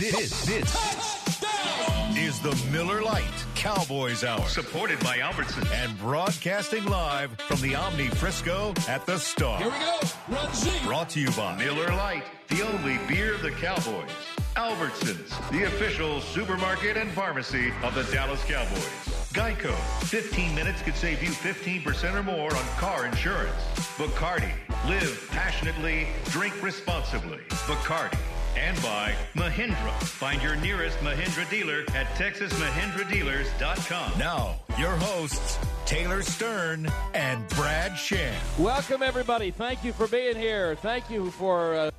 This, this is the Miller Lite Cowboys Hour. Supported by Albertson. And broadcasting live from the Omni Frisco at the Star. Here we go. Run Z. Brought to you by Miller Lite, the only beer of the Cowboys. Albertsons, the official supermarket and pharmacy of the Dallas Cowboys. Geico, 15 minutes could save you 15% or more on car insurance. Bacardi, live passionately, drink responsibly. Bacardi. And by Mahindra. Find your nearest Mahindra dealer at TexasMahindraDealers.com. Now, your hosts, Taylor Stern and Brad Sham. Welcome, everybody. Thank you for being here. Thank you for uh,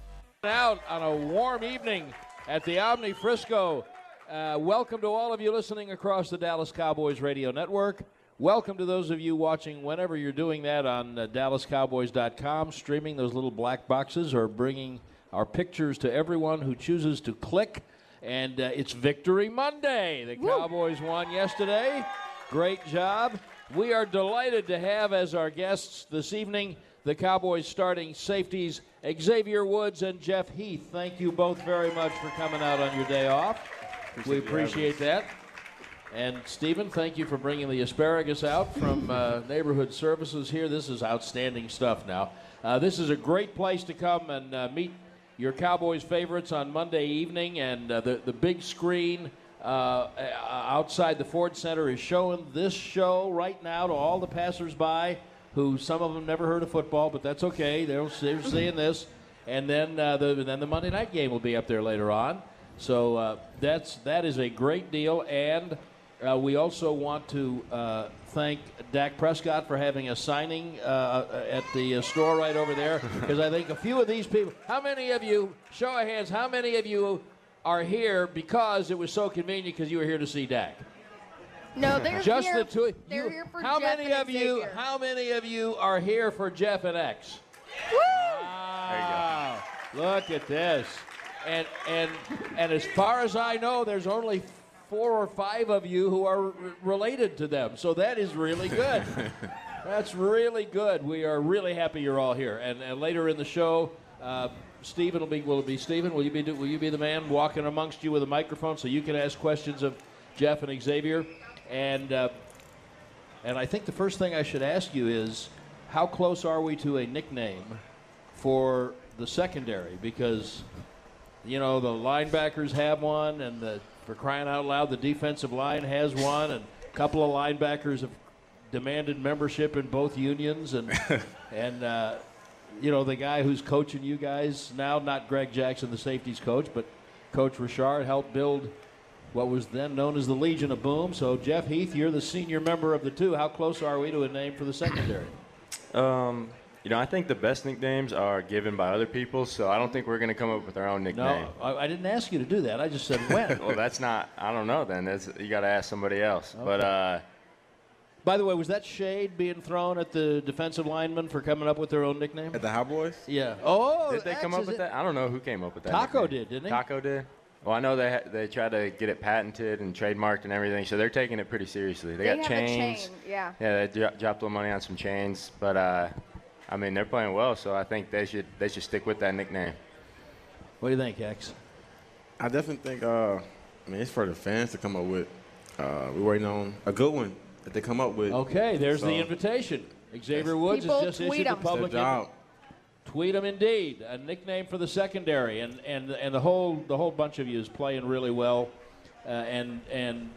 out on a warm evening at the Omni Frisco. Uh, welcome to all of you listening across the Dallas Cowboys radio network. Welcome to those of you watching whenever you're doing that on uh, DallasCowboys.com, streaming those little black boxes or bringing our pictures to everyone who chooses to click. And uh, it's Victory Monday. The Cowboys won yesterday. Great job. We are delighted to have as our guests this evening the Cowboys starting safeties Xavier Woods and Jeff Heath. Thank you both very much for coming out on your day off. we appreciate that. And Stephen, thank you for bringing the asparagus out from uh, Neighborhood Services here. This is outstanding stuff now. Uh, this is a great place to come and uh, meet your Cowboys favorites on Monday evening, and uh, the, the big screen uh, outside the Ford Center is showing this show right now to all the passersby who some of them never heard of football, but that's okay. They're, they're seeing this. And then, uh, the, then the Monday night game will be up there later on. So uh, that's, that is a great deal. And uh, we also want to uh, thank Dak Prescott for having a signing uh, at the uh, store right over there. Because I think a few of these people, how many of you, show of hands, how many of you are here because it was so convenient because you were here to see Dak? No, they're Just here. the two. They're you- here for how Jeff many and of you? Xavier. How many of you are here for Jeff and X? Woo! Wow! Look at this, and and and as far as I know, there's only four or five of you who are r- related to them. So that is really good. That's really good. We are really happy you're all here. And, and later in the show, uh, Stephen will be. Will it be Stephen? Will you be? Will you be the man walking amongst you with a microphone so you can ask questions of Jeff and Xavier? And uh, and I think the first thing I should ask you is, how close are we to a nickname for the secondary? Because, you know, the linebackers have one, and the, for crying out loud, the defensive line has one, and a couple of linebackers have demanded membership in both unions, and and uh, you know the guy who's coaching you guys now, not Greg Jackson, the safeties coach, but Coach Richard helped build what was then known as the Legion of Boom. So, Jeff Heath, you're the senior member of the two. How close are we to a name for the secondary? Um, you know, I think the best nicknames are given by other people, so I don't think we're going to come up with our own nickname. No, I, I didn't ask you to do that. I just said when. Well, that's not. I don't know. Then that's, you got to ask somebody else. But uh, By the way, was that shade being thrown at the defensive linemen for coming up with their own nickname? At the Cowboys? Yeah. Oh, did they come up with it- that? I don't know who came up with that. Taco nickname. did, didn't he? Taco did. Well, I know they ha- they tried to get it patented and trademarked and everything, so they're taking it pretty seriously. They, They got have a chains. chain, yeah. Yeah, they dro- dropped a little money on some chains, but uh, I mean they're playing well, so I think they should they should stick with that nickname. What do you think, X? I definitely think, uh, I mean, it's for the fans to come up with. Uh, we're waiting on a good one that they come up with. Okay, there's the invitation. Xavier Woods People has just tweet issued a 'em. It's public job. Tweet them indeed. A nickname for the secondary, and and and the whole the whole bunch of you is playing really well, uh, and and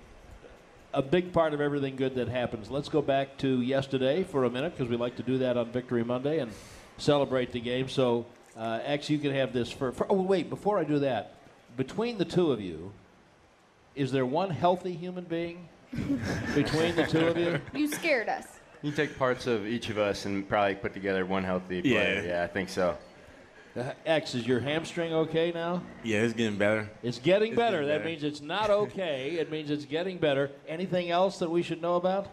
a big part of everything good that happens. Let's go back to yesterday for a minute because we like to do that on Victory Monday and celebrate the game. So, uh, X, you can have this for, for. Oh wait, before I do that, between the two of you, is there one healthy human being between the two of you? You scared us. You take parts of each of us and probably put together one healthy player. Yeah. Yeah, I think so. Uh, X, is your hamstring okay now? Yeah, it's getting better. It's getting It's better. getting That better. means it's not okay. it means it's getting better. Anything else that we should know about?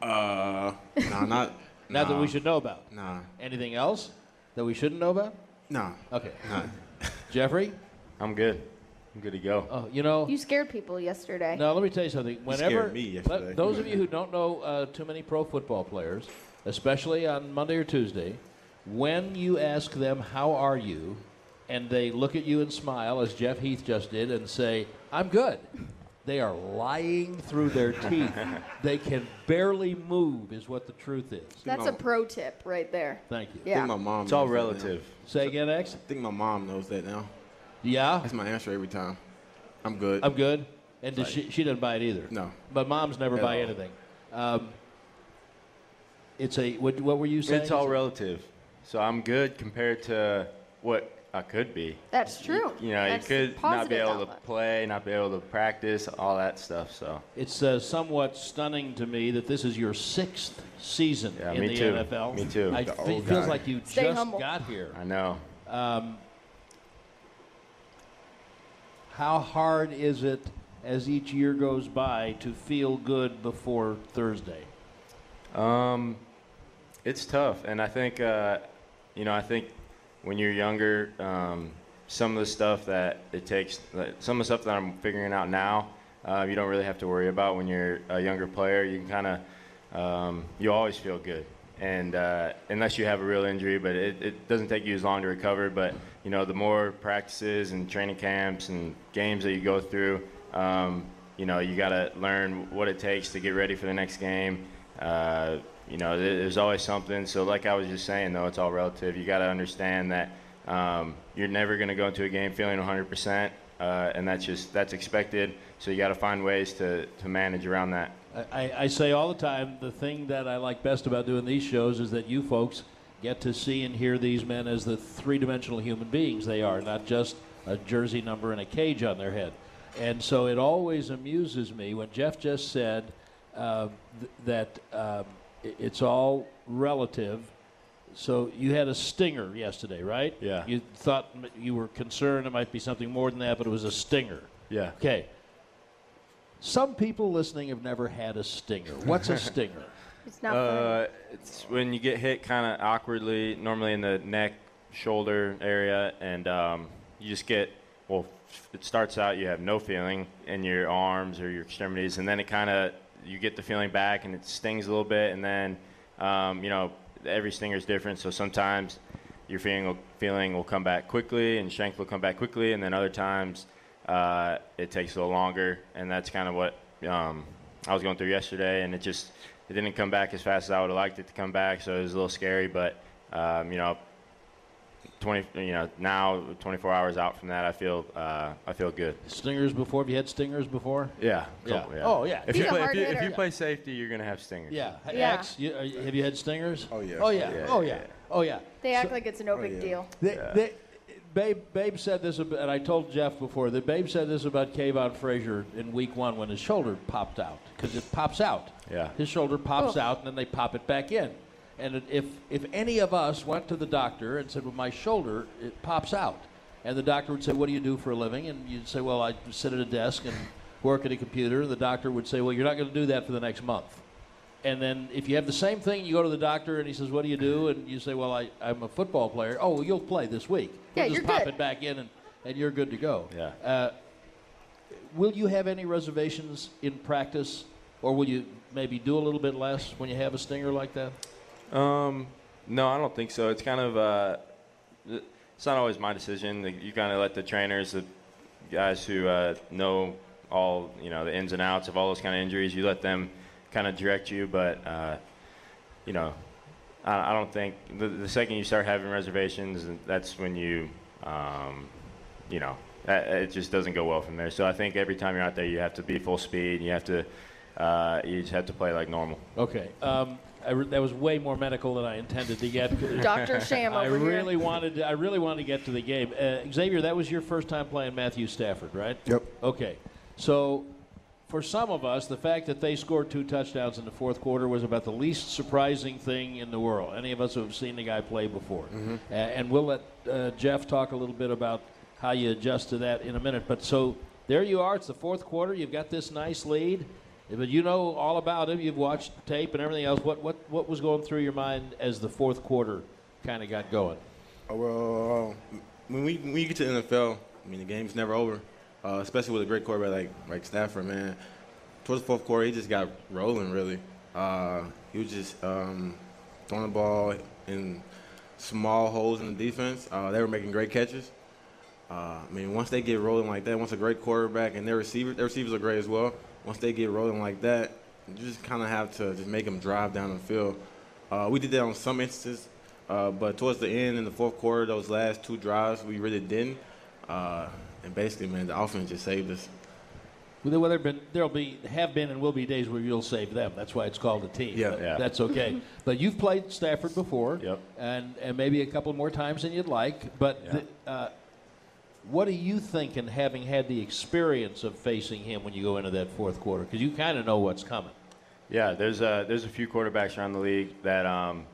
Uh, nah, not. Not that we should know about. Nah, Anything else that we shouldn't know about? nah, Okay. nah. Jeffrey? I'm good. I'm good to go. Oh, you know. You scared people yesterday. No, let me tell you something. Whenever scared me yesterday. let- those of you who don't know uh, too many pro football players, especially on Monday or Tuesday, when you ask them how are you, and they look at you and smile, as Jeff Heath just did, and say, I'm good. They are lying through their teeth. they can barely move, is what the truth is. That's a pro tip right there. Thank you. I Yeah. think my mom. It's all knows that now. relative. Say again, X? I think my mom knows that now. Yeah, That's my answer every time. I'm good. I'm good. And does she, she doesn't buy it either. No. But moms never At buy all. anything. Um, it's a, what, what were you saying? It's all relative. So I'm good compared to what I could be. That's true. You know, That's you could not be positive able to play, not be able to practice, all that stuff. So It's uh, somewhat stunning to me that this is your sixth season Yeah, in me the too. NFL. Me too. I, The it feels guy. like you Stay just humble. got here. I know. How hard is it as each year goes by to feel good before Thursday? Um, it's tough, and I think, uh, you know, I think when you're younger, um, some of the stuff that it takes, some of the stuff that I'm figuring out now, uh, you don't really have to worry about when you're a younger player. You can kind of, um, you always feel good, and uh, unless you have a real injury, but it, it doesn't take you as long to recover. But you know, the more practices and training camps and games that you go through, um, you know, you got to learn what it takes to get ready for the next game. Uh, you know, there's always something. So, like I was just saying, though, it's all relative. You got to understand that um, you're never going to go into a game feeling 100%, uh, and that's just that's expected. So you got to find ways to to manage around that. I, I- say all the time the thing that I like best about doing these shows is that you folks get to see and hear these men as the three dimensional human beings they are, not just a jersey number and a cage on their head. And so it always amuses me when Jeff just said uh, th- that um, it's all relative. So you had a stinger yesterday, right? Yeah. You thought you were concerned it might be something more than that, but it was a stinger. Yeah. Okay. Some people listening have never had a stinger. What's a stinger? It's not Uh, it's when you get hit kind of awkwardly, normally in the neck, shoulder area, and um, you just get well. It starts out you have no feeling in your arms or your extremities, and then it kind of you get the feeling back, and it stings a little bit, and then um, you know every stinger is different. So sometimes your feeling will, feeling will come back quickly, and strength will come back quickly, and then other times uh, it takes a little longer, and that's kind of what um, I was going through yesterday, and it just it didn't come back as fast as I would have liked it to come back, so it was a little scary. But um, you know, 20 you know now 24 hours out from that, I feel uh, I feel good. Stingers before? Have you had stingers before? Yeah. Yeah. couple, Oh, yeah. If He's you play if you, if you play safety, you're gonna have stingers. Yeah. Yeah. X, you, uh, have you had stingers? Oh, yeah. Oh yeah. Yeah, oh yeah, yeah. yeah. Oh yeah. They act like it's no big yeah. deal. They, they, Babe, Babe said this, about, and I told Jeff before that Babe said this about Kavon Frazier in Week One when his shoulder popped out because it pops out. Yeah. His shoulder pops Oh. out, and then they pop it back in. And if if any of us went to the doctor and said, "Well, my shoulder it pops out," and the doctor would say, "What do you do for a living?" and you'd say, "Well, I sit at a desk and work at a computer." The doctor would say, "Well, you're not going to do that for the next month." And then if you have the same thing, you go to the doctor and he says, "What do you do?" And you say, "Well, I, I'm a football player." Oh, well, you'll play this week. Yeah, We'll just you're pop good. it back in and, and you're good to go. Yeah. Uh, will you have any reservations in practice, or will you maybe do a little bit less when you have a stinger like that? Um, no, I don't think so. It's kind of uh, it's not always my decision. You kind of let the trainers, the guys who uh, know all you know the ins and outs of all those kind of injuries, you let them kind of direct you. But uh, you know, I, I don't think the, the second you start having reservations, that's when you um, you know it just doesn't go well from there. So I think every time you're out there, you have to be full speed. You have to uh, you just have to play like normal. Okay. Um, re- that was way more medical than I intended to get. Dr. Sham I over really here. wanted. To, I really wanted to get to the game. Uh, Xavier, that was your first time playing Matthew Stafford, right? Yep. Okay. So, for some of us, the fact that they scored two touchdowns in the fourth quarter was about the least surprising thing in the world. Any of us who have seen the guy play before. A- and we'll let uh, Jeff talk a little bit about how you adjust to that in a minute. But so there you are. It's the fourth quarter. You've got this nice lead. But you know all about him. You've watched tape and everything else. What, what, what was going through your mind as the fourth quarter kind of got going? Oh, well, uh, when we when you get to the NFL, I mean the game's never over. Uh, especially with a great quarterback like like Stafford, man. Towards the fourth quarter, he just got rolling. Really, uh, he was just um, throwing the ball in small holes in the defense. Uh, they were making great catches. Uh, I mean, once they get rolling like that, once a great quarterback and their receivers, their receivers are great as well. Once they get rolling like that, you just kind of have to just make them drive down the field. Uh, we did that on some instances, uh, but towards the end in the fourth quarter, those last two drives, we really didn't. Uh, and basically, man, the offense just saved us. Well, there been there'll be have been and will be days where you'll save them. That's why it's called a team. Yeah. Yeah. that's okay. but you've played Stafford before. Yep. And and maybe a couple more times than you'd like. But Yeah. the, uh, what are you thinking, having had the experience of facing him when you go into that fourth quarter? Because you kind of know what's coming. Yeah, there's a there's a few quarterbacks around the league that um,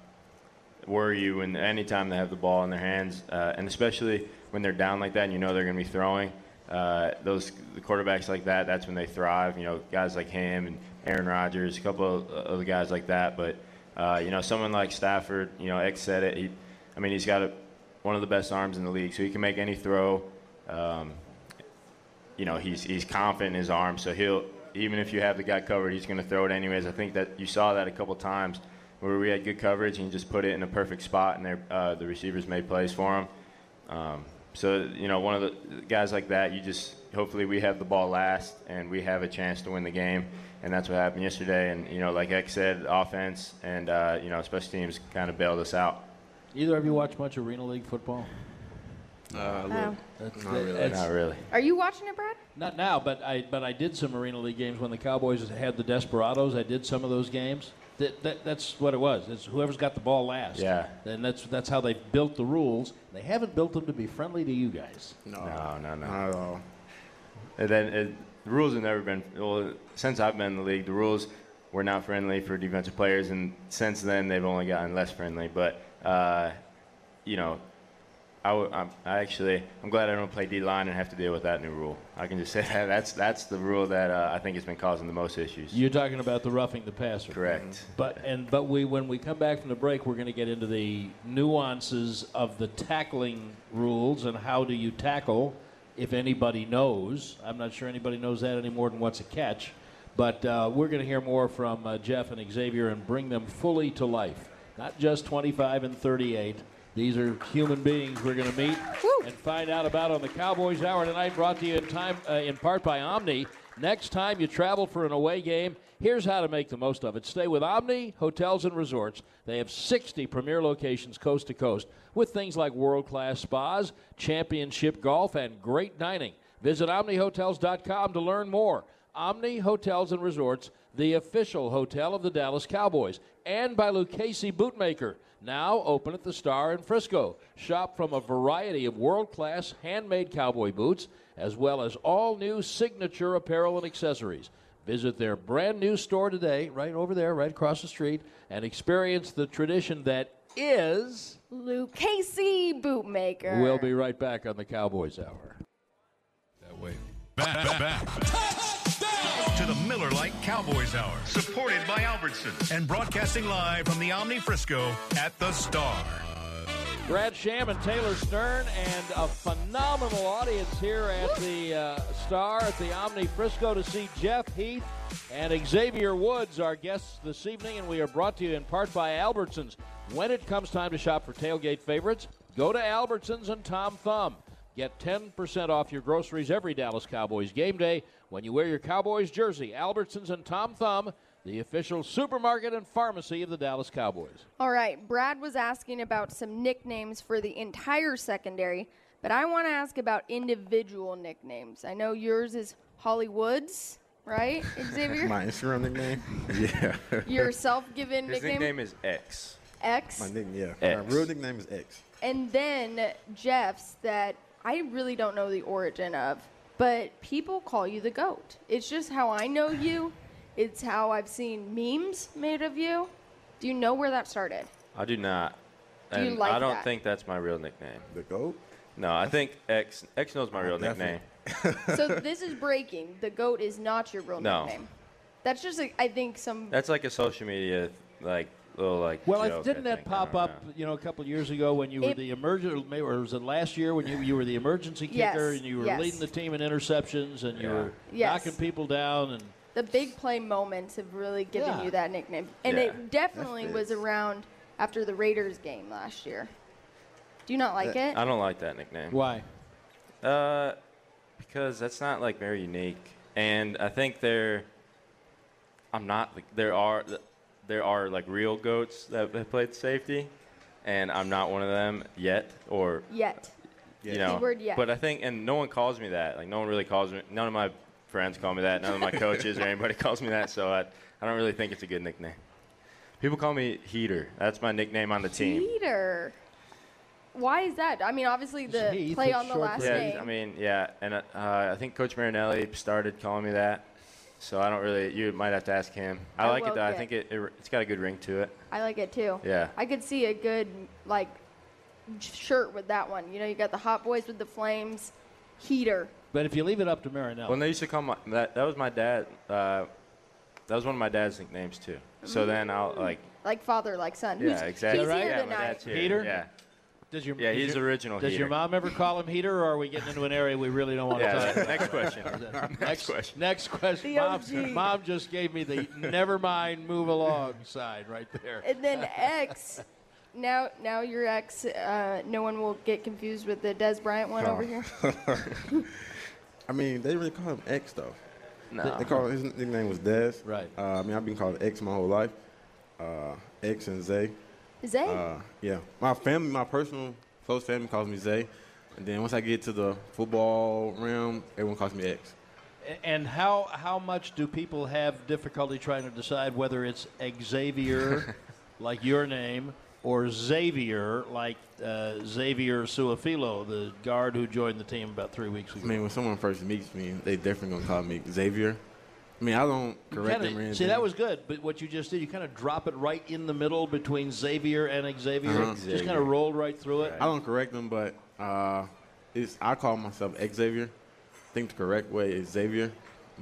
worry you when anytime they have the ball in their hands, uh, and especially when they're down like that and you know they're going to be throwing. Uh, those the quarterbacks like that, that's when they thrive. You know, guys like him and Aaron Rodgers, a couple of other guys like that. But uh, you know, someone like Stafford, you know, X said it. He, I mean, he's got a, one of the best arms in the league, so he can make any throw. Um, you know, he's he's confident in his arm, so he'll even if you have the guy covered, he's going to throw it anyways. I think that you saw that a couple times where we had good coverage and he just put it in a perfect spot, and uh, the receivers made plays for him. Um, so you know, one of the guys like that, you just hopefully we have the ball last and we have a chance to win the game, and that's what happened yesterday. And you know, like X said, offense and uh, you know special teams kind of bailed us out. Either of you watch much Arena League football? Uh, look, That's, Not really. that's- Not really. Are you watching it, Brad? Not now, but I but I did some Arena League games when the Cowboys had the Desperados. I did some of those games. That, that, that's what it was. It's whoever's got the ball last. Yeah. And that's that's how they've built the rules. They haven't built them to be friendly to you guys. no, No, no, no. not at all. And then it, the rules have never been well since I've been in the league. The rules were not friendly for defensive players, and since then they've only gotten less friendly. But uh, you know, I, w- I'm, I actually I'm glad I don't play D line and have to deal with that new rule. I can just say that that's that's the rule that uh, I think has been causing the most issues. You're talking about the roughing the passer. Correct. But and but we when we come back from the break, we're going to get into the nuances of the tackling rules and how do you tackle, if anybody knows. I'm not sure anybody knows that any more than what's a catch. But uh, we're going to hear more from uh, Jeff and Xavier and bring them fully to life, not just 25 and 38. These are human beings we're going to meet and find out about on the Cowboys Hour tonight. Brought to you in time uh, in part by Omni. Next time you travel for an away game, here's how to make the most of it. Stay with Omni Hotels and Resorts. They have 60 premier locations coast to coast with things like world class spas, championship golf, and great dining. Visit OmniHotels.com to learn more. Omni Hotels and Resorts, the official hotel of the Dallas Cowboys, and by Lucchese Bootmaker, now open at the Star in Frisco. Shop from a variety of world class handmade cowboy boots, as well as all new signature apparel and accessories. Visit their brand new store today, right over there, right across the street, and experience the tradition that is. Lucchese Bootmaker. We'll be right back on the Cowboys Hour. That way. Back, back, back. To the Miller Lite Cowboys Hour. Supported by Albertsons. And broadcasting live from the Omni Frisco at the Star. Brad Sham and Taylor Stern, and a phenomenal audience here at the uh, Star at the Omni Frisco to see Jeff Heath and Xavier Woods, our guests this evening. And we are brought to you in part by Albertsons. When it comes time to shop for tailgate favorites, go to Albertsons and Tom Thumb. Get 10% off your groceries every Dallas Cowboys game day when you wear your Cowboys jersey. Albertsons and Tom Thumb, the official supermarket and pharmacy of the Dallas Cowboys. All right, Brad was asking about some nicknames for the entire secondary, but I want to ask about individual nicknames. I know yours is Hollywoods, right, Xavier? My Instagram nickname? yeah. Your self-given nickname? His nickname, nickname is X. X, My nickname, yeah. X. My real nickname is X. and then Jeff's that I really don't know the origin of, but people call you the goat. It's just how I know you. It's how I've seen memes made of you. Do you know where that started? I do not. Do you and like I don't that? think that's my real nickname. The GOAT? No, I think X X knows my real definitely. nickname. so this is breaking. The goat is not your real No. nickname. That's just, a, I think, some. That's like a social media like little like. Well, it, joke, didn't I that think. Pop up, know. you know, a couple of years ago when you were the emergency, or was it last year when you you were the emergency kicker Yes, and you were yes. leading the team in interceptions and you Yeah. were Yes. knocking people down and the big play moments have really given Yeah. you that nickname. And Yeah. it definitely was around after the Raiders game last year. Do you not like it? I don't like that nickname. why? Uh, because that's not like very unique, and I think there. I'm not. Like, there are, there are like real goats that have played safety, and I'm not one of them yet. Or Yet. you know, Keyword yet. but I think, and no one calls me that. Like no one really calls me. None of my friends call me that. None of my coaches or anybody calls me that. So I, I don't really think it's a good nickname. People call me Heater. That's my nickname on the team. Heater. Why is that? I mean, obviously the Heath, play on the last for- Yeah, name. I mean, yeah, and uh, I think Coach Marinelli started calling me that, so I don't really. You might have to ask him. I, I like it though. I think it, it it's got a good ring to it. I like it too. Yeah. I could see a good like shirt with that one. You know, you got the Hot Boys with the flames, heater. But if you leave it up to Marinelli, When they used to call my that that was my dad. Uh, that was one of my dad's nicknames too. So then I'll like. Like father, like son. Yeah, Who's, exactly. He's right? here Yeah, my tonight. dad's here. Heater? Yeah. Does your Yeah, does he's your- original Does your mom ever call him heater, or are we getting into an area we really don't want to Yeah. talk about? next question. Next question. Next question. The Mom, OG. Mom just gave me the never mind, move along side right there. And then X. Now, now your ex. Uh, no one will get confused with the Dez Bryant one over here. I mean, they really call him X though. No. They call his nickname was Dez. Right. Uh, I mean, I've been called X my whole life. Uh, X and Zay. Zay. Uh, yeah. My family, my personal close family calls me Zay. And then once I get to the football realm, everyone calls me X. And how how much do people have difficulty trying to decide whether it's Xavier, like your name, or Xavier, like uh, Xavier Su'a-Filo, the guard who joined the team about three weeks ago? I mean, when someone first meets me, they definitely gonna call me Xavier. I mean, I don't correct kinda- them or anything. see, that was good, but what you just did, you kind of drop it right in the middle between Xavier and Xavier. Uh-huh. Just kind of rolled right through it. I don't correct them, but uh, it's I call myself Xavier. I think the correct way is Xavier,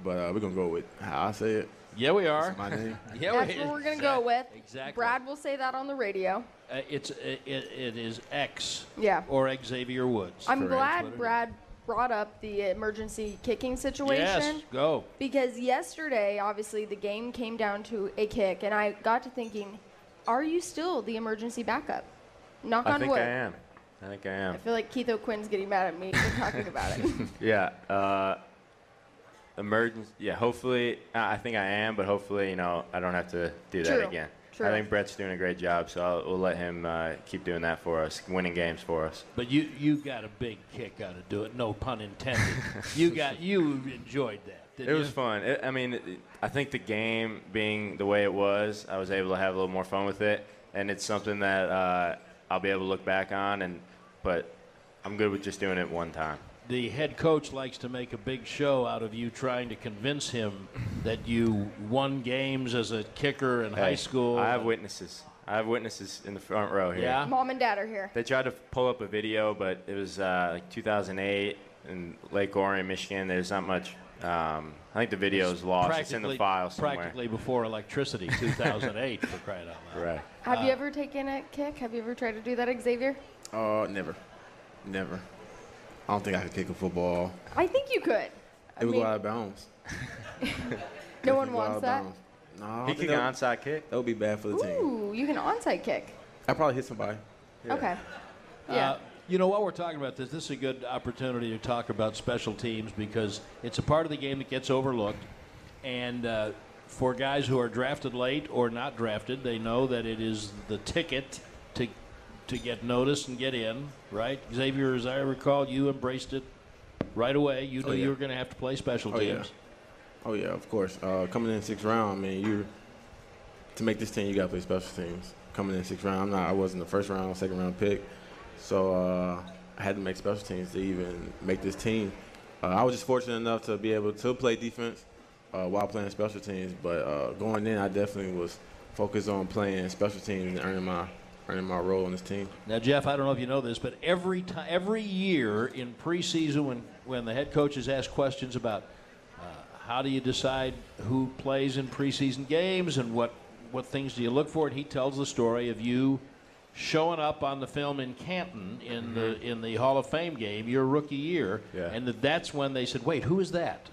but uh, we're gonna go with how I say it. Yeah, we are. It's my name. Yeah, That's we- what we're gonna go with. Exactly. Brad will say that on the radio. Uh, it's it, it, it is X Yeah. or Xavier Woods. I'm Correct. Glad it Brad brought up the emergency kicking situation. Yes, go. Because yesterday, obviously, the game came down to a kick, and I got to thinking, are you still the emergency backup? Knock I on wood. I think I am. I think I am. I feel like Keith O'Quinn's getting mad at me for talking about it. Yeah. Uh, emergency. Yeah. Hopefully, I think I am, but hopefully, you know, I don't have to do that True. again. True. I think Brett's doing a great job, so I'll, we'll let him uh, keep doing that for us, winning games for us. But you you got a big kick out of doing, it. No pun intended. you got you enjoyed that. It Didn't was you? fun. It, I mean, it, I think the game being the way it was, I was able to have a little more fun with it, and it's something that uh, I'll be able to look back on. And but I'm good with just doing it one time. The head coach likes to make a big show out of you trying to convince him that you won games as a kicker in high school. I have witnesses. I have witnesses in the front row here. Yeah. Mom and Dad are here. They tried to pull up a video, but it was uh, like 2008 in Lake Orion, Michigan. There's not much. Um, I think the video is lost. It's in the Practically- file somewhere. Practically before electricity, 2008, for crying out loud. Right. Have you ever taken a kick? Have you ever tried to do that, Xavier? Uh, never, never. I don't think I could kick a football. I think you could. I It would mean, go out of bounds. no one It would go out wants of that. bounds. No, I He think kicked an would- onside kick. That would be bad for the team. Ooh, you can onside kick. I probably hit somebody. Okay. Yeah. Uh, you know, while we're talking about this, this is a good opportunity to talk about special teams because it's a part of the game that gets overlooked. And uh, for guys who are drafted late or not drafted, they know that it is the ticket to to get noticed and get in, right? Xavier, as I recall, you embraced it right away. You knew Oh, yeah. you were going to have to play special Oh, yeah. teams. Oh yeah, of course. Uh, coming in sixth round, I mean, you to make this team, you got to play special teams. Coming in sixth round, I'm not. I wasn't the first round, second round pick, so uh, I had to make special teams to even make this team. Uh, I was just fortunate enough to be able to play defense uh, while playing special teams. But uh, going in, I definitely was focused on playing special teams and earning my earning my role on this team. Now, Jeff, I don't know if you know this, but every time, every year in preseason, when when the head coaches ask questions about uh, how do you decide who plays in preseason games and what what things do you look for, and he tells the story of you showing up on the film in Canton in the in the Hall of Fame game your rookie year, Yeah. and that that's when they said, "Wait, who is that?"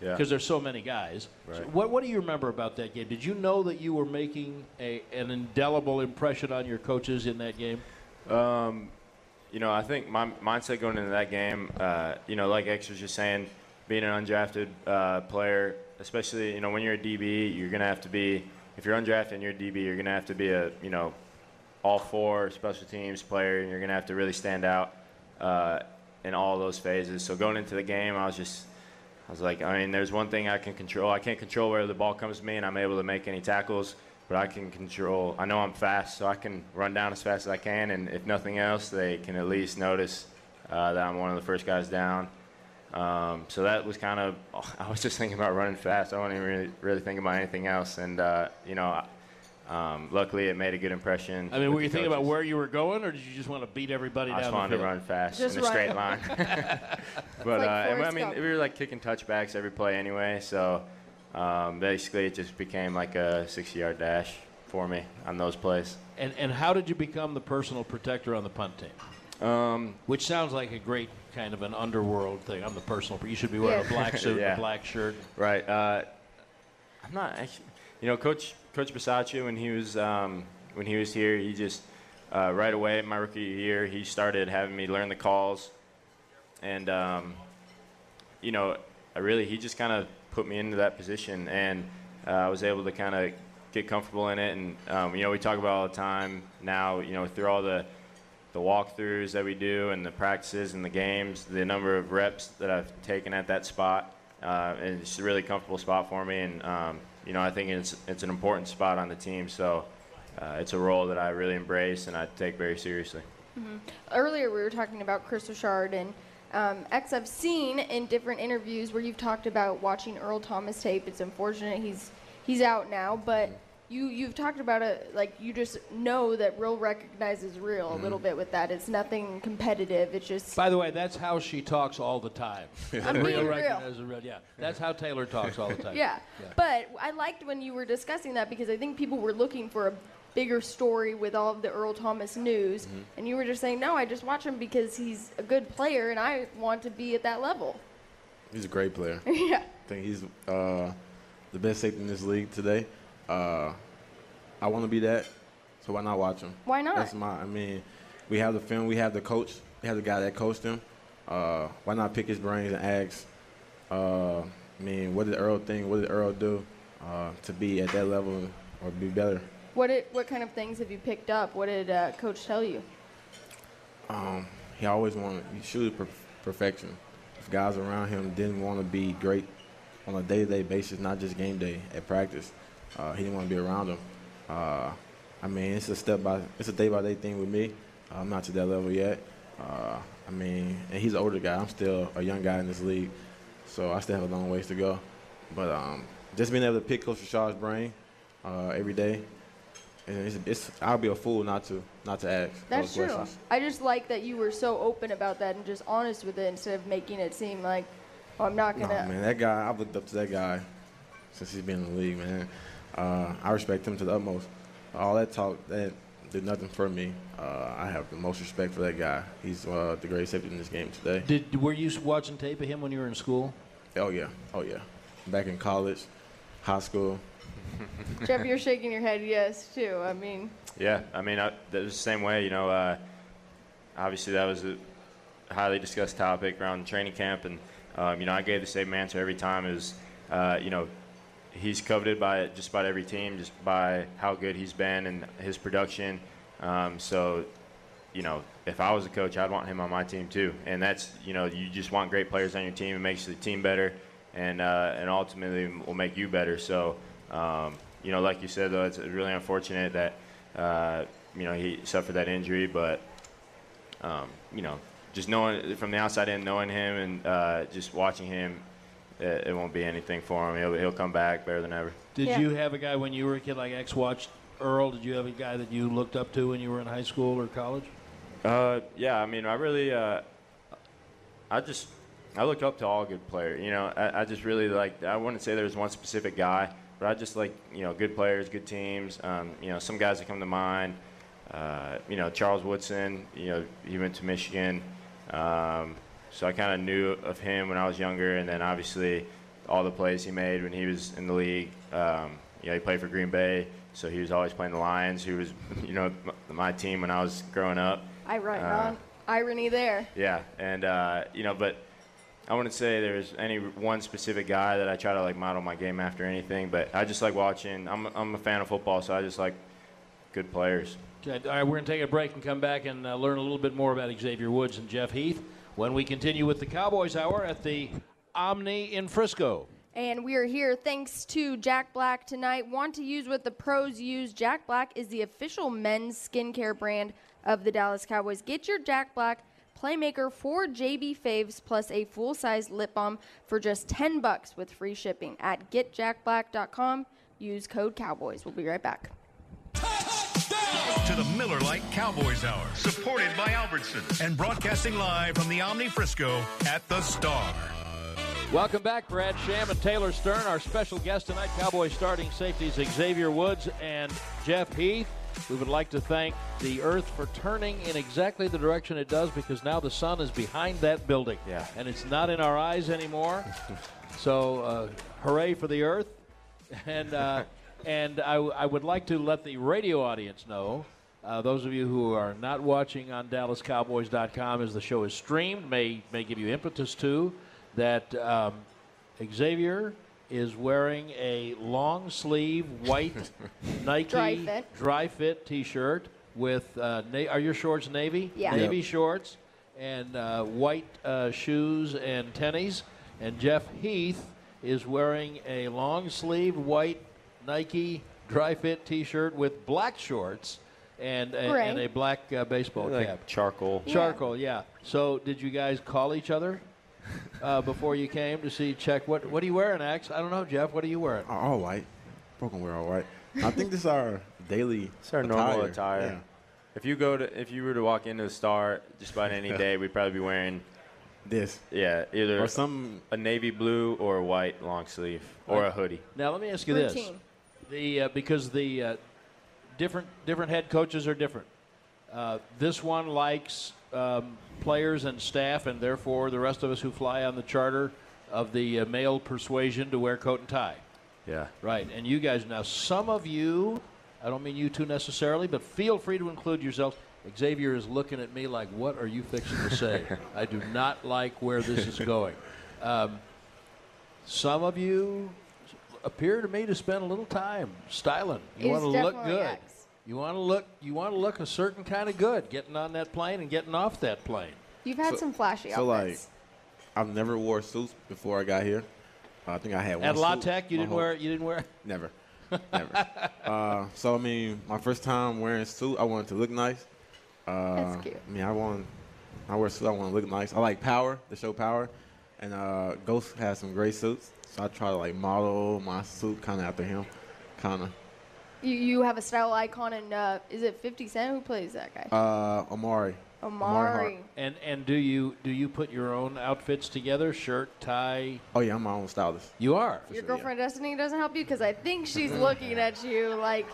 Yeah. Because there's so many guys. So what what do you remember about that game? Did you know that you were making a an indelible impression on your coaches in that game? you know, I think my mindset going into that game, uh, you know, like X was just saying, being an undrafted uh, player, especially, you know, when you're a DB, you're going to have to be, if you're undrafted and you're a DB, you're going to have to be a, you know, all four special teams player, and you're going to have to really stand out uh, in all those phases. So going into the game, I was just, I was like, I mean, there's one thing I can control. I can't control where the ball comes to me, and I'm able to make any tackles but I can control. I know I'm fast, so I can run down as fast as I can, and if nothing else, they can at least notice uh, that I'm one of the first guys down. Um, so that was kind of. I was just thinking about running fast. I wasn't even really, really thinking about anything else, and uh, you know. Um, luckily, it made a good impression. I mean, were you the thinking about where you were going, or did you just want to beat everybody I down just the wanted to run fast Just in a straight line. but like uh, and, I mean, Gump. we were like kicking touchbacks every play anyway, so um, basically it just became like a 60-yard dash for me on those plays. And, and how did you become the personal protector on the punt team? Um, Which sounds like a great kind of an underworld thing. I'm the personal. You should be wearing Yeah. a black suit, and Yeah. a black shirt. Right. Uh, I'm not actually. You know, Coach Coach Bisaccia when he was um, when he was here, he just uh, right away my rookie year he started having me learn the calls, and um, you know, I really he just kind of put me into that position, and uh, I was able to kind of get comfortable in it. And um, you know, we talk about all the time now. You know, through all the the walkthroughs that we do and the practices and the games, the number of reps that I've taken at that spot, uh, and it's a really comfortable spot for me. And um, you know, I think it's it's an important spot on the team. So uh, it's a role that I really embrace and I take very seriously. earlier we were talking about Kris Richard and um, X. I've seen in different interviews where you've talked about watching Earl Thomas tape. It's unfortunate he's he's out now, but you you've talked about it like you just know that real recognizes real a little bit with that. It's nothing competitive. It's just By the way, that's how she talks all the time. I'm being real. recognizes real. Yeah, that's how Taylor talks all the time. Yeah. But I liked when you were discussing that because I think people were looking for a bigger story with all of the Earl Thomas news. Mm-hmm. And you were just saying, no, I just watch him because he's a good player and I want to be at that level. He's a great player. yeah. I think he's uh, the best safety in this league today. Uh, I want to be that, so why not watch him? Why not? That's my. I mean, we have the film, we have the coach, we have the guy that coached him. Uh, why not pick his brains and ask? Uh, I mean, what did Earl think? What did Earl do uh, to be at that level or be better? What did, what kind of things have you picked up? What did uh, coach tell you? Um, he always wanted he shooted per- perfection. If guys around him didn't want to be great on a day-to-day basis, not just game day at practice, uh, he didn't want to be around them. Uh, I mean, it's a step by, it's a day-by-day thing with me. Uh, I'm not to that level yet. Uh, I mean, and he's an older guy. I'm still a young guy in this league, so I still have a long ways to go. But um, just being able to pick Coach Richard's brain uh, every day, and it's, it's I'll be a fool not to not to ask That's true. questions. I just like that you were so open about that and just honest with it instead of making it seem like, oh, I'm not going to. man, that guy, I've looked up to that guy since he's been in the league, man. Uh, I respect him to the utmost. All that talk, that did nothing for me. Uh, I have the most respect for that guy. He's uh, the greatest safety in this game today. Did were you watching tape of him when you were in school? Oh, yeah. Oh, yeah. Back in college, high school. Jeff, you're shaking your head yes, too. I mean, Yeah, I mean, I, that was the same way. You know, uh, obviously that was a highly discussed topic around training camp, and um, you know, I gave the same answer every time. Is uh, you know, he's coveted by just about every team, just by how good he's been and his production. Um, so, you know, if I was a coach, I'd want him on my team too. And that's you know, you just want great players on your team. It makes the team better, and uh, and ultimately will make you better. So. Um, you know, like you said, though, it's really unfortunate that uh, you know he suffered that injury, but um, you know, just knowing from the outside in, knowing him and uh, just watching him, it, it won't be anything for him. He'll, he'll come back better than ever. Did Yeah. you have a guy when you were a kid like X watched Earl? Did you have a guy that you looked up to when you were in high school or college? Uh, yeah, I mean, I really, uh, I just, I look up to all good players. You know, I, I just really like. I wouldn't say there's one specific guy, but I just like you know good players, good teams. Um, you know, some guys that come to mind. Uh, you know, Charles Woodson. You know, he went to Michigan, um, so I kind of knew of him when I was younger, and then obviously all the plays he made when he was in the league. Um, you know, he played for Green Bay, so he was always playing the Lions, who was you know my team when I was growing up. I right Uh, on. Irony there. Yeah, and uh, you know, but I wouldn't say there's any one specific guy that I try to like model my game after anything. But I just like watching. I'm I'm a fan of football, so I just like good players. Okay, all right, we're going to take a break and come back and uh, learn a little bit more about Xavier Woods and Jeff Heath when we continue with the Cowboys Hour at the Omni in Frisco. And we are here thanks to Jack Black tonight. Want to use what the pros use? Jack Black is the official men's skincare brand of the Dallas Cowboys. Get your Jack Black Playmaker for JB Faves plus a full-size lip balm for just 10 bucks with free shipping at getjackblack.com. Use code Cowboys. We'll be right back. To the Miller Lite Cowboys Hour. Supported by Albertsons. And broadcasting live from the Omni Frisco at the Star. Welcome back, Brad Sham and Taylor Stern. Our special guest tonight, Cowboys starting safeties Xavier Woods and Jeff Heath. We would like to thank the Earth for turning in exactly the direction it does because now the sun is behind that building. Yeah. And it's not in our eyes anymore. so, uh, hooray for the Earth. And, uh, and I, I would like to let the radio audience know. Uh, those of you who are not watching on DallasCowboys.com as the show is streamed may may give you impetus to that um, Xavier is wearing a long sleeve white Nike Dry fit. dry fit T-shirt with uh, na- are your shorts navy? Yeah. Navy shorts and uh, white uh, shoes and tennies. And Jeff Heath is wearing a long sleeve white Nike dry fit T-shirt with black shorts and a, Gray. and a black uh, baseball Like cap. charcoal. Yeah. Charcoal, yeah. So, did you guys call each other uh, before you came to see check what what are you wearing, Ax? I don't know, Jeff. What are you wearing? All all white. Broken wear all white. I think this is our daily. It's our normal attire. If you go to, if you were to walk into the Star just about any day, we'd probably be wearing, Yeah. This yeah, either or some. a navy blue or a white long sleeve or a hoodie. Now, let me ask you this: Routine. the uh, because the uh, different different head coaches are different. Uh, this one likes um, players and staff, and therefore the rest of us who fly on the charter of the uh, male persuasion to wear coat and tie. Yeah. Right, and you guys now, some of you, I don't mean you two necessarily, but feel free to include yourselves. Xavier is looking at me like, "What are you fixing to say?" I do not like where this is going. Um, some of you appear to me to spend a little time styling. You want to look good. X. You want to look. You want to look a certain kind of good, getting on that plane and getting off that plane. You've had So- some flashy outfits. so, like. I've never wore suits before I got here. I think I had one. At La Tech, you didn't whole- wear. You didn't wear. Never. Never. uh, so I mean, my first time wearing a suit, I wanted to look nice. Uh, That's cute. I mean, I want. I wear a suit. I want to look nice. I like power, the show power, and uh, Ghost has some great suits. So I try to like model my suit kind of after him, kind of. You, you have a style icon, and uh, is it 50 Cent? Who plays that guy? Uh, Omari. Omari. Hart. And and do you do you put your own outfits together? Shirt, tie. Oh yeah, I'm my own stylist. You are. Your sure, yeah. girlfriend Destiny doesn't help you because I think she's looking at you like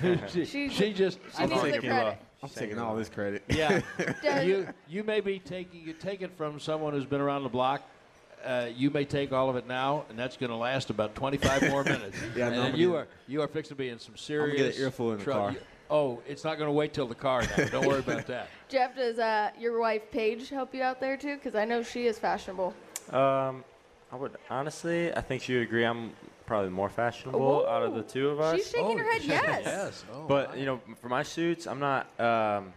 she, She's- she just. she I needs think- the credit. I'm taking all this credit. Yeah. You you may be taking you take it from someone who's been around the block. Uh, you may take all of it now, and that's going to last about 25 more minutes. Yeah, and no, then you gonna- are you are fixing to be in some gonna serious. get an earful in the car. you- oh, it's not going to wait till the car. Now. Don't worry about that. Jeff, does uh, your wife Paige help you out there too? Because I know she is fashionable. Um, I would honestly, I think she would agree. I'm probably more fashionable out of the two of us. She's shaking her head yes. yes. Oh, But my. you know, for my suits, I'm not. Um,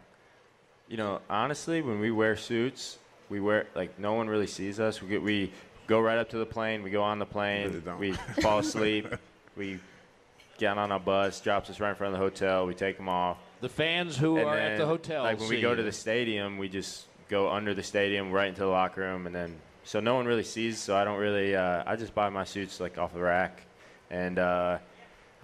you know, honestly, when we wear suits, we wear like no one really sees us. We get, we go right up to the plane. We go on the plane. Really we fall asleep. we get on a bus, drops us right in front of the hotel. We take them off. the fans who and are then, at the hotel. Like when we see go to the stadium, we just go under the stadium right into the locker room, and then so no one really sees. So I don't really. Uh, I just buy my suits like off the rack, and uh,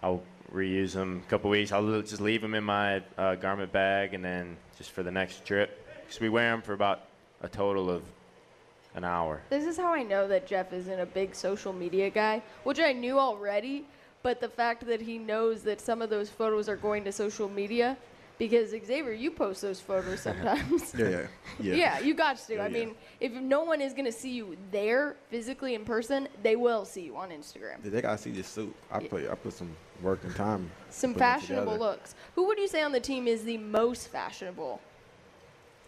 I'll reuse them a couple weeks. I'll just leave them in my uh, garment bag, and then just for the next trip, because we wear them for about a total of an hour. This is how I know that Jeff isn't a big social media guy, which I knew already. But the fact that he knows that some of those photos are going to social media, because Xavier, you post those photos sometimes. Yeah, yeah, yeah. Yeah, you got to. Yeah, I yeah. mean, if no one is going to see you there physically in person, they will see you on Instagram. They gotta see this suit. I put I put some work and time. Some fashionable looks. Who would you say on the team is the most fashionable?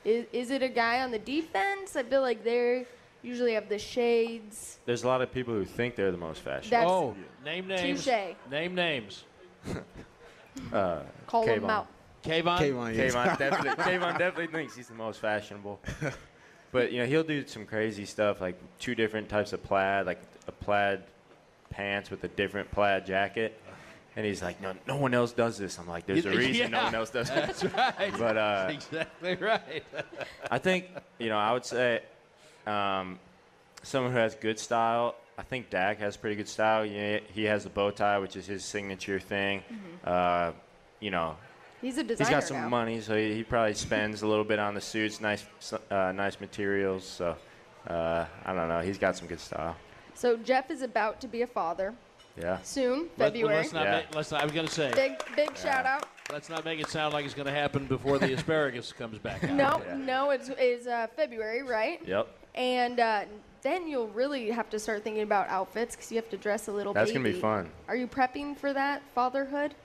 Is, is it a guy on the defense? I feel like they're usually have the shades. There's a lot of people who think they're the most fashionable. That's oh, name names. touche. Name names. Uh, Call them Kavon. out. Kavon. Kavon, yeah. Kavon definitely, Kavon definitely thinks he's the most fashionable. But you know, he'll do some crazy stuff like two different types of plaid, like a plaid pants with a different plaid jacket. And he's like, no, no one else does this. I'm like, there's a reason no one else does it. That's right. But uh, exactly right. I think, you know, I would say um, someone who has good style. I think Dak has pretty good style. Yeah, he has the bow tie, which is his signature thing. Uh, you know, He's a he's designer got some now. money, so he, he probably spends a little bit on the suits, nice, uh, nice materials. So uh, I don't know. He's got some good style. So Jeff is about to be a father Yeah. soon, Let, February. us not Yeah. make, let's not, I was going to say, Big big shout out. let's not make it sound like it's going to happen before the asparagus comes back out. No, Yeah. no, it's is uh, February, right? Yep. And uh, then you'll really have to start thinking about outfits because you have to dress a little. That's baby. gonna be fun. Are you prepping for that fatherhood?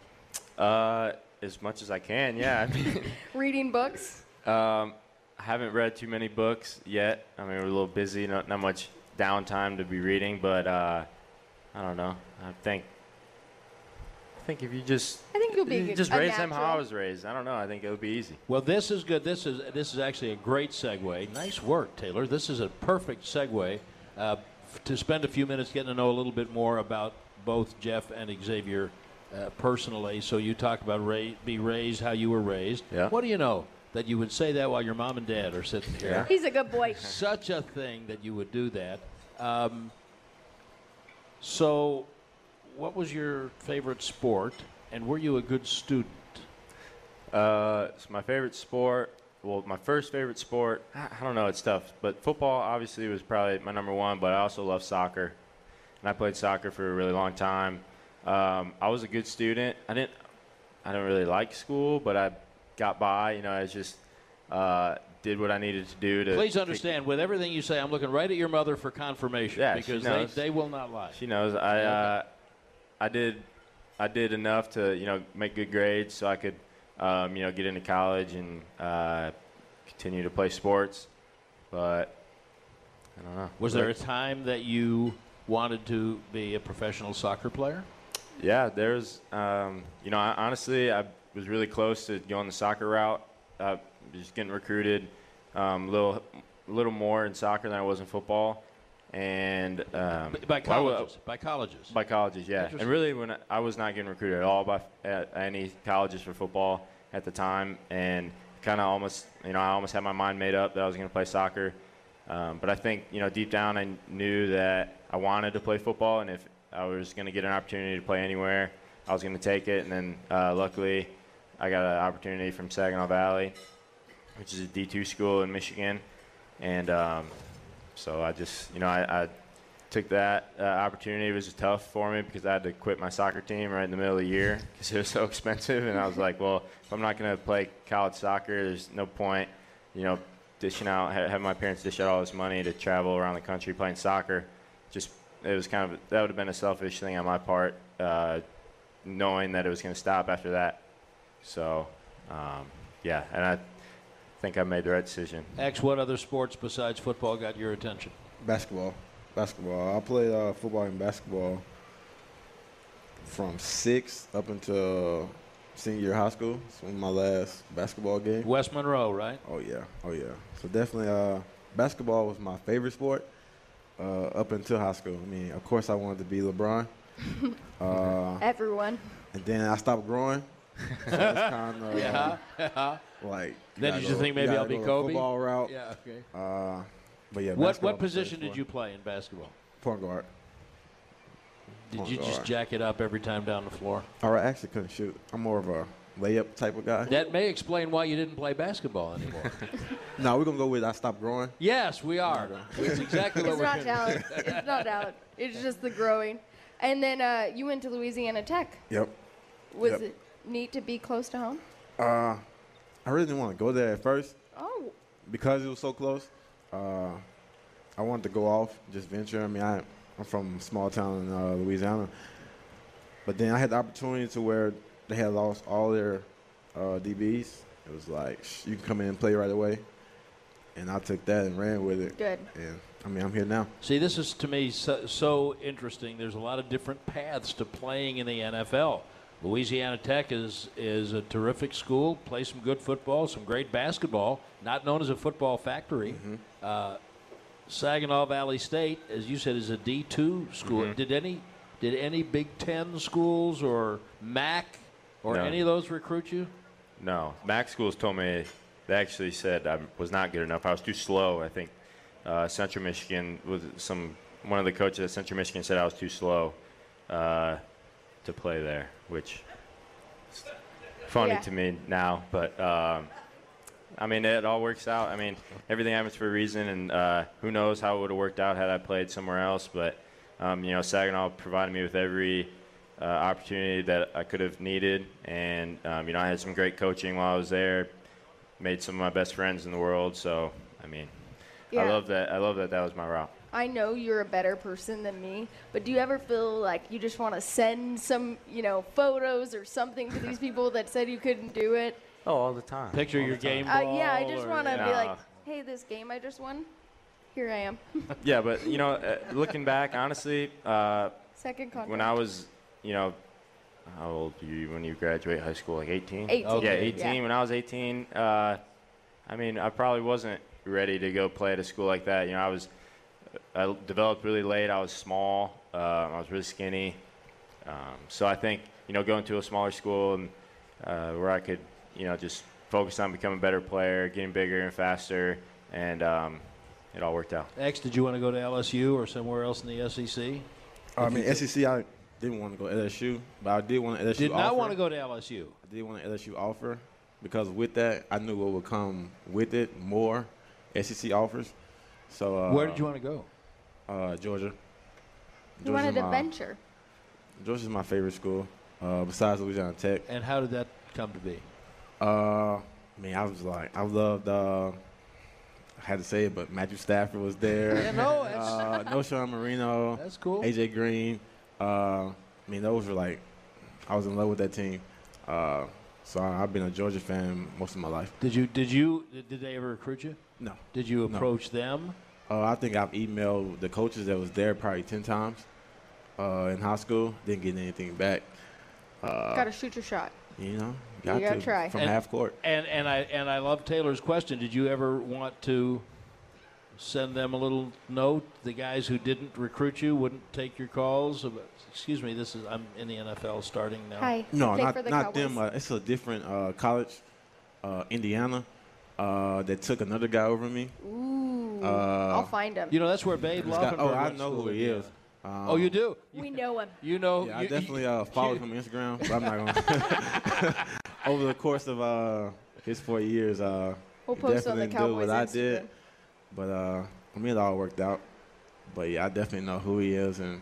Uh, as much as I can, yeah. I mean, Reading books. Um, I haven't read too many books yet. I mean, we're a little busy, not, not much downtime to be reading, but uh, I don't know. I think I think if you just I think you'll be you good- just raise them how I was raised. I don't know. I think it would be easy. Well, this is good. This is this is actually a great segue. Nice work, Taylor. This is a perfect segue uh, f- to spend a few minutes getting to know a little bit more about both Jeff and Xavier uh, personally. So you talk about ra- be raised how you were raised. Yeah. What do you know that you would say that while your mom and dad are sitting here? He's a good boy. Such a thing that you would do that. Um, so, what was your favorite sport, and were you a good student? Uh, so my favorite sport. Well, my first favorite sport. I, don't know. It's tough, but football obviously was probably my number one. But I also love soccer, and I played soccer for a really long time. Um, I was a good student. I didn't. I didn't really like school, but I got by. You know, I just uh, did what I needed to do to. Please understand, with everything you say, I'm looking right at your mother for confirmation Yeah, because they, they will not lie. She knows I uh, I did I did enough to you know make good grades so I could um, you know get into college and uh, continue to play sports. But I don't know. Was there a time that you wanted to be a professional soccer player? Yeah, there's, um, you know, I, honestly, I was really close to going the soccer route. Uh, just getting recruited um, a little, a little more in soccer than I was in football, and um, By colleges. By colleges. by colleges, yeah. And really, when I, I was not getting recruited at all by at any colleges for football at the time, and kind of almost, you know, I almost had my mind made up that I was going to play soccer. Um, but I think, you know, deep down, I knew that I wanted to play football, and if I was going to get an opportunity to play anywhere, I was going to take it. And then, uh, luckily, I got an opportunity from Saginaw Valley, which is a D2 school in Michigan, and um, so I just, you know, I, I took that uh, opportunity. It was tough for me because I had to quit my soccer team right in the middle of the year because it was so expensive. And I was like, well, if I'm not going to play college soccer, there's no point, you know, dishing out, ha- having my parents dish out all this money to travel around the country playing soccer. Just, it was kind of, that would have been a selfish thing on my part, uh, knowing that it was going to stop after that. So, um, yeah, and I think I made the right decision. X, what other sports besides football got your attention? Basketball. Basketball. I played uh, football and basketball from six up until senior year of high school. It's one of my last basketball game. West Monroe, right? Oh yeah, oh yeah. So definitely, uh, basketball was my favorite sport uh, up until high school. I mean, of course, I wanted to be LeBron, uh, Everyone. and then I stopped growing. So it's kind of Yeah. Like. Then did you go- think maybe I'll be go the Kobe? Football route. Yeah, okay. Uh, but yeah. What, what position did you play in basketball? Point guard. Did Point you just jack it up every time down the floor? Or I actually couldn't shoot. I'm more of a layup type of guy. That may explain why you didn't play basketball anymore. no, we're gonna go with I stopped growing. yes, we are. It's exactly what It's we're It's not doing. talent. It's not talent. It's just the growing. And then uh, you went to Louisiana Tech. Yep. Was Yep. it neat to be close to home? Uh, I really didn't want to go there at first Oh, because it was so close. Uh, I wanted to go off, just venture. I mean, I, I'm from a small town in uh, Louisiana, but then I had the opportunity to where they had lost all their uh, DBs. It was like sh- you can come in and play right away. and I took that and ran with it. Good. And I mean, I'm here now. See, this is to me so, so interesting. There's a lot of different paths to playing in the NFL. Louisiana Tech is is a terrific school. Play some good football, some great basketball. Not known as a football factory. Uh, Saginaw Valley State, as you said, is a D two school. Did any did any Big Ten schools or MAC or No. any of those recruit you? No, Mac schools told me they actually said I was not good enough. I was too slow. I think uh, Central Michigan was some one of the coaches at Central Michigan said I was too slow uh, to play there, which is funny Yeah. to me now. But um, I mean, it all works out. I mean, everything happens for a reason, and uh, who knows how it would have worked out had I played somewhere else. But um, you know, Saginaw provided me with every uh, opportunity that I could have needed, and um, you know, I had some great coaching while I was there. Made some of my best friends in the world. So, I mean, I love that. I love that that was my route. I know you're a better person than me, but do you ever feel like you just want to send some, you know, photos or something to these people that said you couldn't do it? Oh, all the time. Picture your game Uh, ball. yeah, I just want to be like, hey, this game I just won, here I am. Yeah, but you know, uh, looking back, honestly, uh, Second contract. when I was, you know, how old were you when you graduate high school? Like 18? 18. Yeah, Okay. 18. When I was 18, uh, I mean, I probably wasn't ready to go play at a school like that. You know, I was, I developed really late. I was small. Uh, I was really skinny. Um, so I think, you know, going to a smaller school and uh, where I could, you know, just focus on becoming a better player, getting bigger and faster, and um, it all worked out. X, did you want to go to LSU or somewhere else in the SEC? I mean, SEC, I didn't want to go LSU, but I did want to LSU Did not offer. want to go to LSU. I did want an LSU offer because with that, I knew what would come with it more SEC offers. So uh, Where did you want to go? Uh, Georgia. you Georgia's wanted to my, venture. Georgia's my favorite school, uh, besides Louisiana Tech. And how did that come to be? Uh, I mean, I was like, I loved. Uh, I had to say it, but Matthew Stafford was there. Yeah, no, that's, uh, Knowshon Moreno, that's cool. AJ Green. Uh, I mean, those were like, I was in love with that team. Uh, so I, I've been a Georgia fan most of my life. Did you did you did- did they ever recruit you? No. Did you No. approach them? Uh, I think I've emailed the coaches that was there probably ten times uh, in high school. Didn't get anything back. Uh, Got to shoot your shot. you know, You got gotta to try. from And- half court. And and I and I love Taylor's question. Did you ever want to send them a little note? The guys who didn't recruit you wouldn't take your calls. Excuse me, this is I'm in the NFL starting now. Hi. No, I not the not Cowboys. them. Uh, it's a different uh, college, uh, Indiana, uh, that took another guy over me. Ooh. Uh, I'll find him. You know that's where Babe This oh, I know who he is. Um, Oh, you do. We know him. you know. Yeah, I definitely uh, followed him on Instagram, but I'm not gonna. Over the course of uh, his four years, uh, We'll he post on the definitely didn't do Cowboys what I did. But uh, I mean, it all worked out. But yeah, I definitely know who he is, and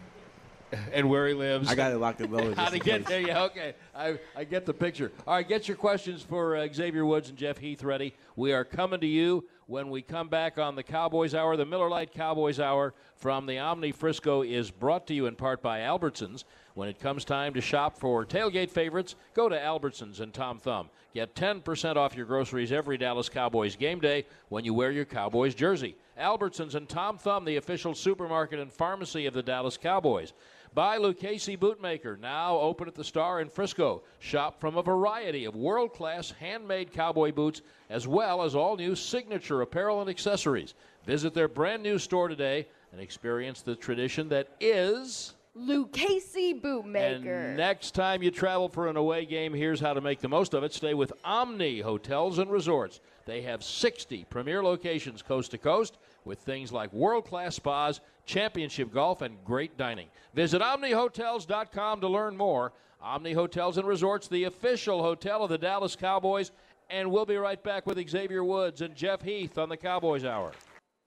and where he lives. I got it locked and loaded. How to get case. there? Yeah, okay. I, I get the picture. All right, get your questions for uh, Xavier Woods and Jeff Heath ready. We are coming to you when we come back on the Cowboys Hour. The Miller Lite Cowboys Hour from the Omni Frisco is brought to you in part by Albertsons. When it comes time to shop for tailgate favorites, go to Albertsons and Tom Thumb. Get 10% off your groceries every Dallas Cowboys game day when you wear your Cowboys jersey. Albertsons and Tom Thumb, the official supermarket and pharmacy of the Dallas Cowboys. By Lucchese Bootmaker, now open at the Star in Frisco. Shop from a variety of world class handmade cowboy boots, as well as all new signature apparel and accessories. Visit their brand new store today and experience the tradition that is. Lucchese Bootmaker. And next time you travel for an away game, here's how to make the most of it. Stay with Omni Hotels and Resorts. They have 60 premier locations coast to coast with things like world class spas, championship golf, and great dining. Visit OmniHotels.com to learn more. Omni Hotels and Resorts, the official hotel of the Dallas Cowboys. And we'll be right back with Xavier Woods and Jeff Heath on the Cowboys Hour.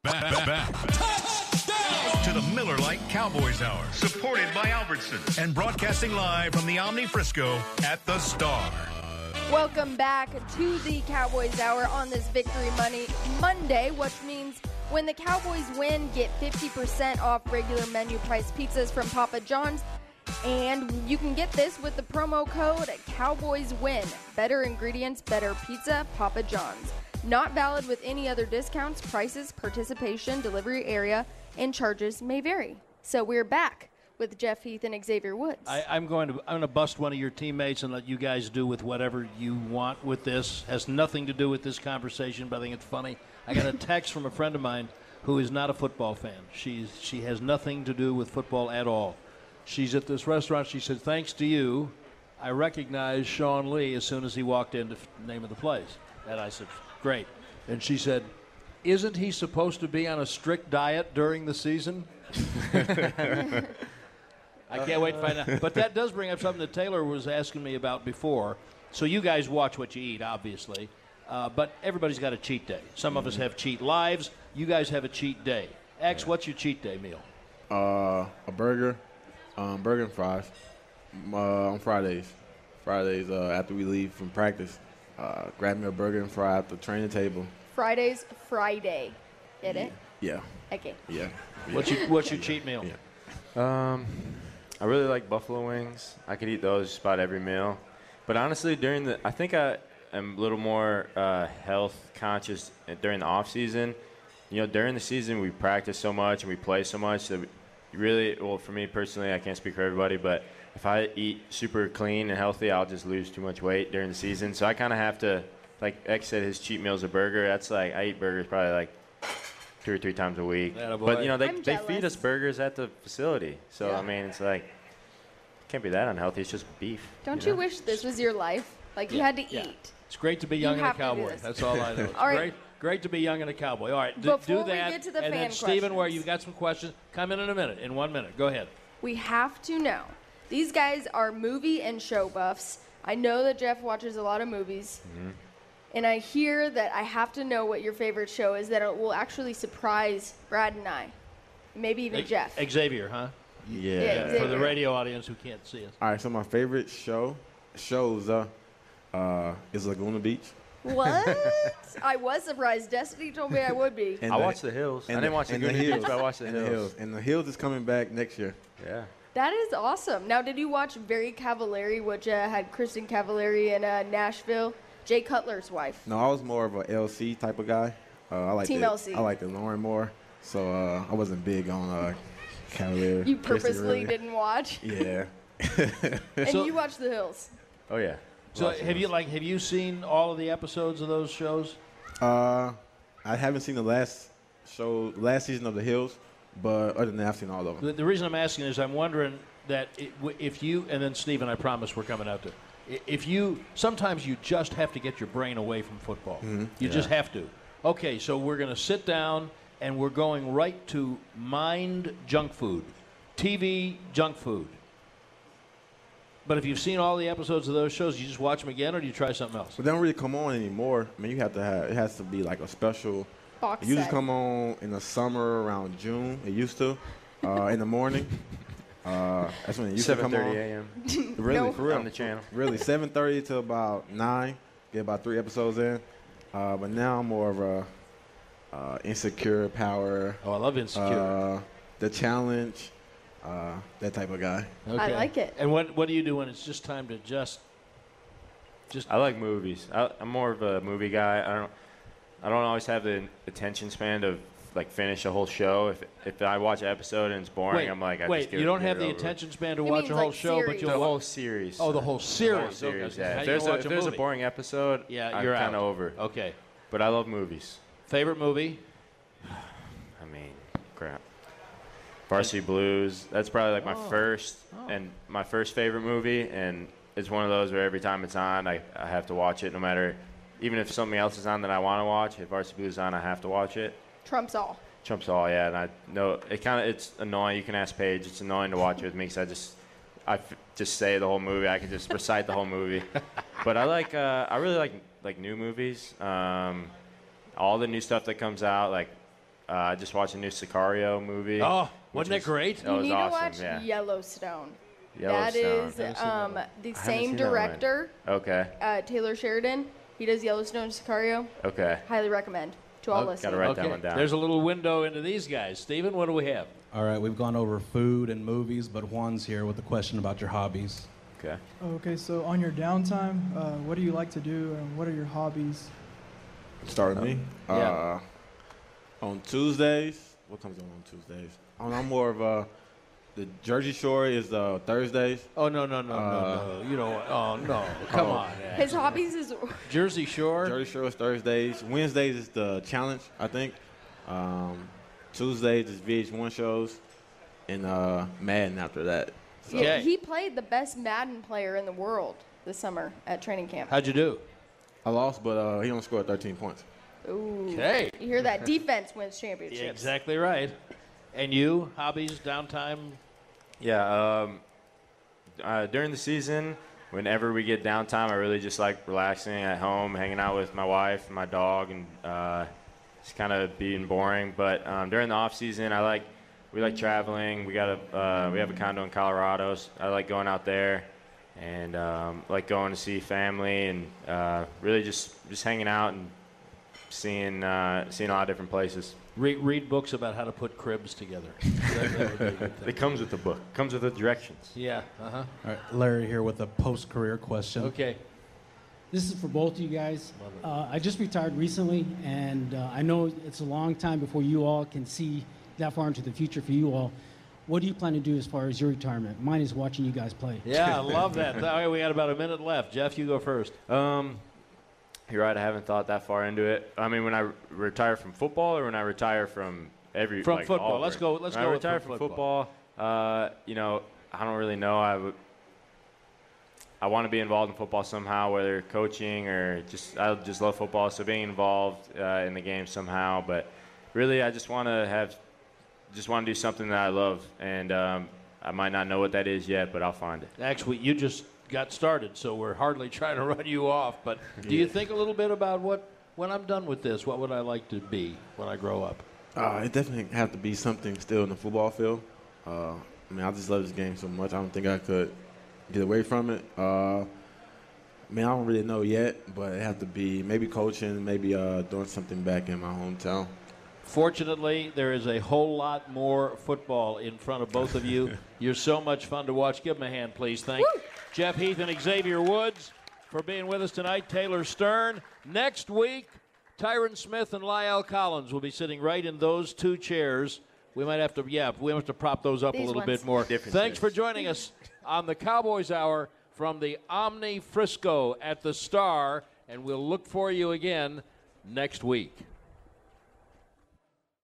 Back, back, back. To the Miller Lite Cowboys Hour. Supported by Albertsons. And broadcasting live from the Omni Frisco at the Star. Welcome back to the Cowboys Hour on this Victory Money Monday, which means when the Cowboys win, get 50% off regular menu price pizzas from Papa John's. And you can get this with the promo code Cowboys Win. Better ingredients, better pizza, Papa John's. Not valid with any other discounts, prices, participation, delivery area, and charges may vary. So we're back with Jeff Heath and Xavier Woods. I, I'm going to I'm going to bust one of your teammates and let you guys do with whatever you want with this. Has nothing to do with this conversation, but I think it's funny. I got a text from a friend of mine who is not a football fan. She's she has nothing to do with football at all. She's at this restaurant. She said, "Thanks to you, I recognized Sean Lee as soon as he walked in the f- name of the place." And I said, "Great." And she said, "Isn't he supposed to be on a strict diet during the season?" I can't wait to find out. But that does bring up something that Taylor was asking me about before. So you guys watch what you eat, obviously, uh, but everybody's got a cheat day. Some of us have cheat lives. You guys have a cheat day. X, what's your cheat day meal? Uh, a burger, um, burger and fries uh, on Fridays. Fridays uh, after we leave from practice, uh, grab me a burger and fry at the training table. Fridays, Friday. Get it? Yeah, Okay. yeah. What's your What's your cheat meal? Yeah. Um, I really like buffalo wings. I could eat those just about every meal. But honestly, during the, I think I am a little more uh, health conscious during the off season. You know, during the season we practice so much and we play so much that we really, well, for me personally, I can't speak for everybody, but if I eat super clean and healthy, I'll just lose too much weight during the season. So I kind of have to, like X said, his cheat meal's a burger. That's like I eat burgers probably like two or three times a week. Attaboy. But you know, they, I'm they feed us burgers at the facility. So Yeah. I mean, it's like it can't be that unhealthy. It's just beef. Don't you you know? wish this was your life? Like you Yeah, had to yeah. eat. It's great to be young and a have to do cowboy. this. That's all I know. It's All right. great, great to be young and a cowboy. All right, d- Before do we that. get to the and then fan Stephen, where questions. you've got some questions, come in in a minute. In one minute, go ahead. We have to know. These guys are movie and show buffs. I know that Jeff watches a lot of movies. Mm-hmm. And I hear that I have to know what your favorite show is that it will actually surprise Brad and I. Maybe even X- Jeff. Xavier, huh? Yeah. Yeah, For the radio audience who can't see us. All right, so my favorite show shows uh, uh, is Laguna Beach. What? I was surprised. Destiny told me I would be. And I the- watched The Hills. I didn't watch the and the Good Beach, Hills. but I watched The and Hills. And the Hills is coming back next year. Yeah. That is awesome. Now, did you watch Very Cavallari, which uh, had Kristin Cavallari in uh, Nashville? Jay Cutler's wife. No, I was more of a LC type of guy. Uh, I like Team the, LC. I like the Lauren more, so uh, I wasn't big on uh, Cavalier. You Kristen, purposely really. didn't watch, Yeah. and So- you watched The Hills. Oh yeah. So Watched The have you like have you seen all of the episodes of those shows? Uh, I haven't seen the last show, last season of The Hills, but other than that, I've seen all of them. The, the reason I'm asking is I'm wondering that it, if you and then Stephen, I promise we're coming out to. I- If you sometimes you just have to get your brain away from football. You just have to. Okay, so we're going to sit down and we're going right to mind junk food, TV junk food. But if you've seen all the episodes of those shows, you just watch them again, or do you try something else? But they don't really come on anymore. I mean, you have to have it has to be like a special. Box It usually set. come on in the summer around June. It used to, uh, in the morning. Uh, that's when you used to come 7:30 on. a.m. Really, No. for real. on the channel. Really, 7:30 to about nine. Get about three episodes in. Uh, but now I'm more of a uh, insecure power. Oh, I love Insecure. Uh, the challenge. Uh, that type of guy. I like it. And what what do you do when it's just time to just just I like movies. I, I'm more of a movie guy. I don't. I don't always have the attention span to like finish a whole show. If if I watch an episode and it's boring, wait, I'm like, I wait, just get, you don't get have it the over with. attention span to He watch means a whole like show, but series. you'll The wa- whole series. Oh, the whole The series. whole series. Okay. Yeah. How If you there's, gonna a, watch if there's a movie? boring episode, Yeah, I'm you're kind of over. Okay. But I love movies. Favorite movie? I mean, crap. Varsity Blues. That's probably like my Oh. first Oh. and my first favorite movie, and it's one of those where every time it's on, I, I have to watch it, no matter, even if something else is on that I want to watch. If Varsity Blues is on, I have to watch it. Trumps all. Trumps all, yeah, and I know it kind of it's annoying. You can ask Paige. It's annoying to watch it with me because I just I f- just say the whole movie. I can just recite the whole movie. But I like uh, I really like like new movies. Um, all the new stuff that comes out. Like uh, I just watched a new Sicario movie. Oh, wasn't that was- great? That you was need awesome. to watch yeah. Yellowstone. That Yellowstone. is um, that the same seen that one. director, Okay. uh, Taylor Sheridan. He does Yellowstone and Sicario. Okay. Highly recommend to all Oh, listeners. gotta write okay. that one down. There's a little window into these guys. Steven, what do we have? All right, we've gone over food and movies, but Juan's here with a question about your hobbies. Okay. Okay, so on your downtime, uh, what do you like to do and what are your hobbies? Start with me. Yeah. Uh, on Tuesdays, what comes on on Tuesdays? I'm, I'm more of a. The Jersey Shore is uh, Thursdays. Oh no no no Uh, no no! You know what? Oh no! Come Oh. on. His hobbies is Jersey Shore. Jersey Shore is Thursdays. Wednesdays is the challenge, I think. Um, Tuesdays is VH1 shows, and uh, Madden after that. So, Yeah, he played the best Madden player in the world this summer at training camp. How'd you do? I lost, but uh, he only scored 13 points. Ooh. Okay. You hear that? Defense wins championships. Yeah, exactly right. And you, hobbies, downtime? Yeah. Um, uh, during the season, whenever we get downtime, I really just like relaxing at home, hanging out with my wife and my dog, and uh, just kind of being boring. But um, during the off season, I like we like traveling. We got a uh, we have a condo in Colorado. So I like going out there and um, like going to see family and uh, really just just hanging out and seeing uh, seeing a lot of different places. Read, read books about how to put cribs together. That- that would be a good thing. It comes with the book. Comes with the directions. yeah. Uh huh. All right, Larry here with a post-career question. Okay. This is for both of you guys. Uh, I just retired recently, and uh, I know it's a long time before you all can see that far into the future for you all. What do you plan to do as far as your retirement? Mine is watching you guys play. Yeah, I love that. All right, we got about a minute left. Jeff, you go first. Um, you're right. I haven't thought that far into it. I mean, when I re- retire from football, or when I retire from every From like, football. Let's go- let's when go I retire from from football. Uh, you know, I don't really know. I would. I want to be involved in football somehow, whether coaching or just I just love football, so being involved uh, in the game somehow. But really, I just want to have, just want to do something that I love, and um, I might not know what that is yet, but I'll find it. Actually, you just got started, so we're hardly trying to run you off. But do you think a little bit about what, when I'm done with this, what would I like to be when I grow up? Uh, it definitely have to be something still in the football field. Uh, I mean, I just love this game so much. I don't think I could get away from it. Uh, I mean, I don't really know yet, but it have to be maybe coaching, maybe uh, doing something back in my hometown. Fortunately, there is a whole lot more football in front of both of you. You're so much fun to watch. Give them a hand, please. Thank Jeff Heath and Xavier Woods for being with us tonight. Taylor Stern. Next week, Tyron Smith and Lyle Collins will be sitting right in those two chairs. We might have to, yeah, we have to prop those up a little ones. bit more. Thanks for joining us on the Cowboys Hour from the Omni Frisco at the Star, and we'll look for you again next week.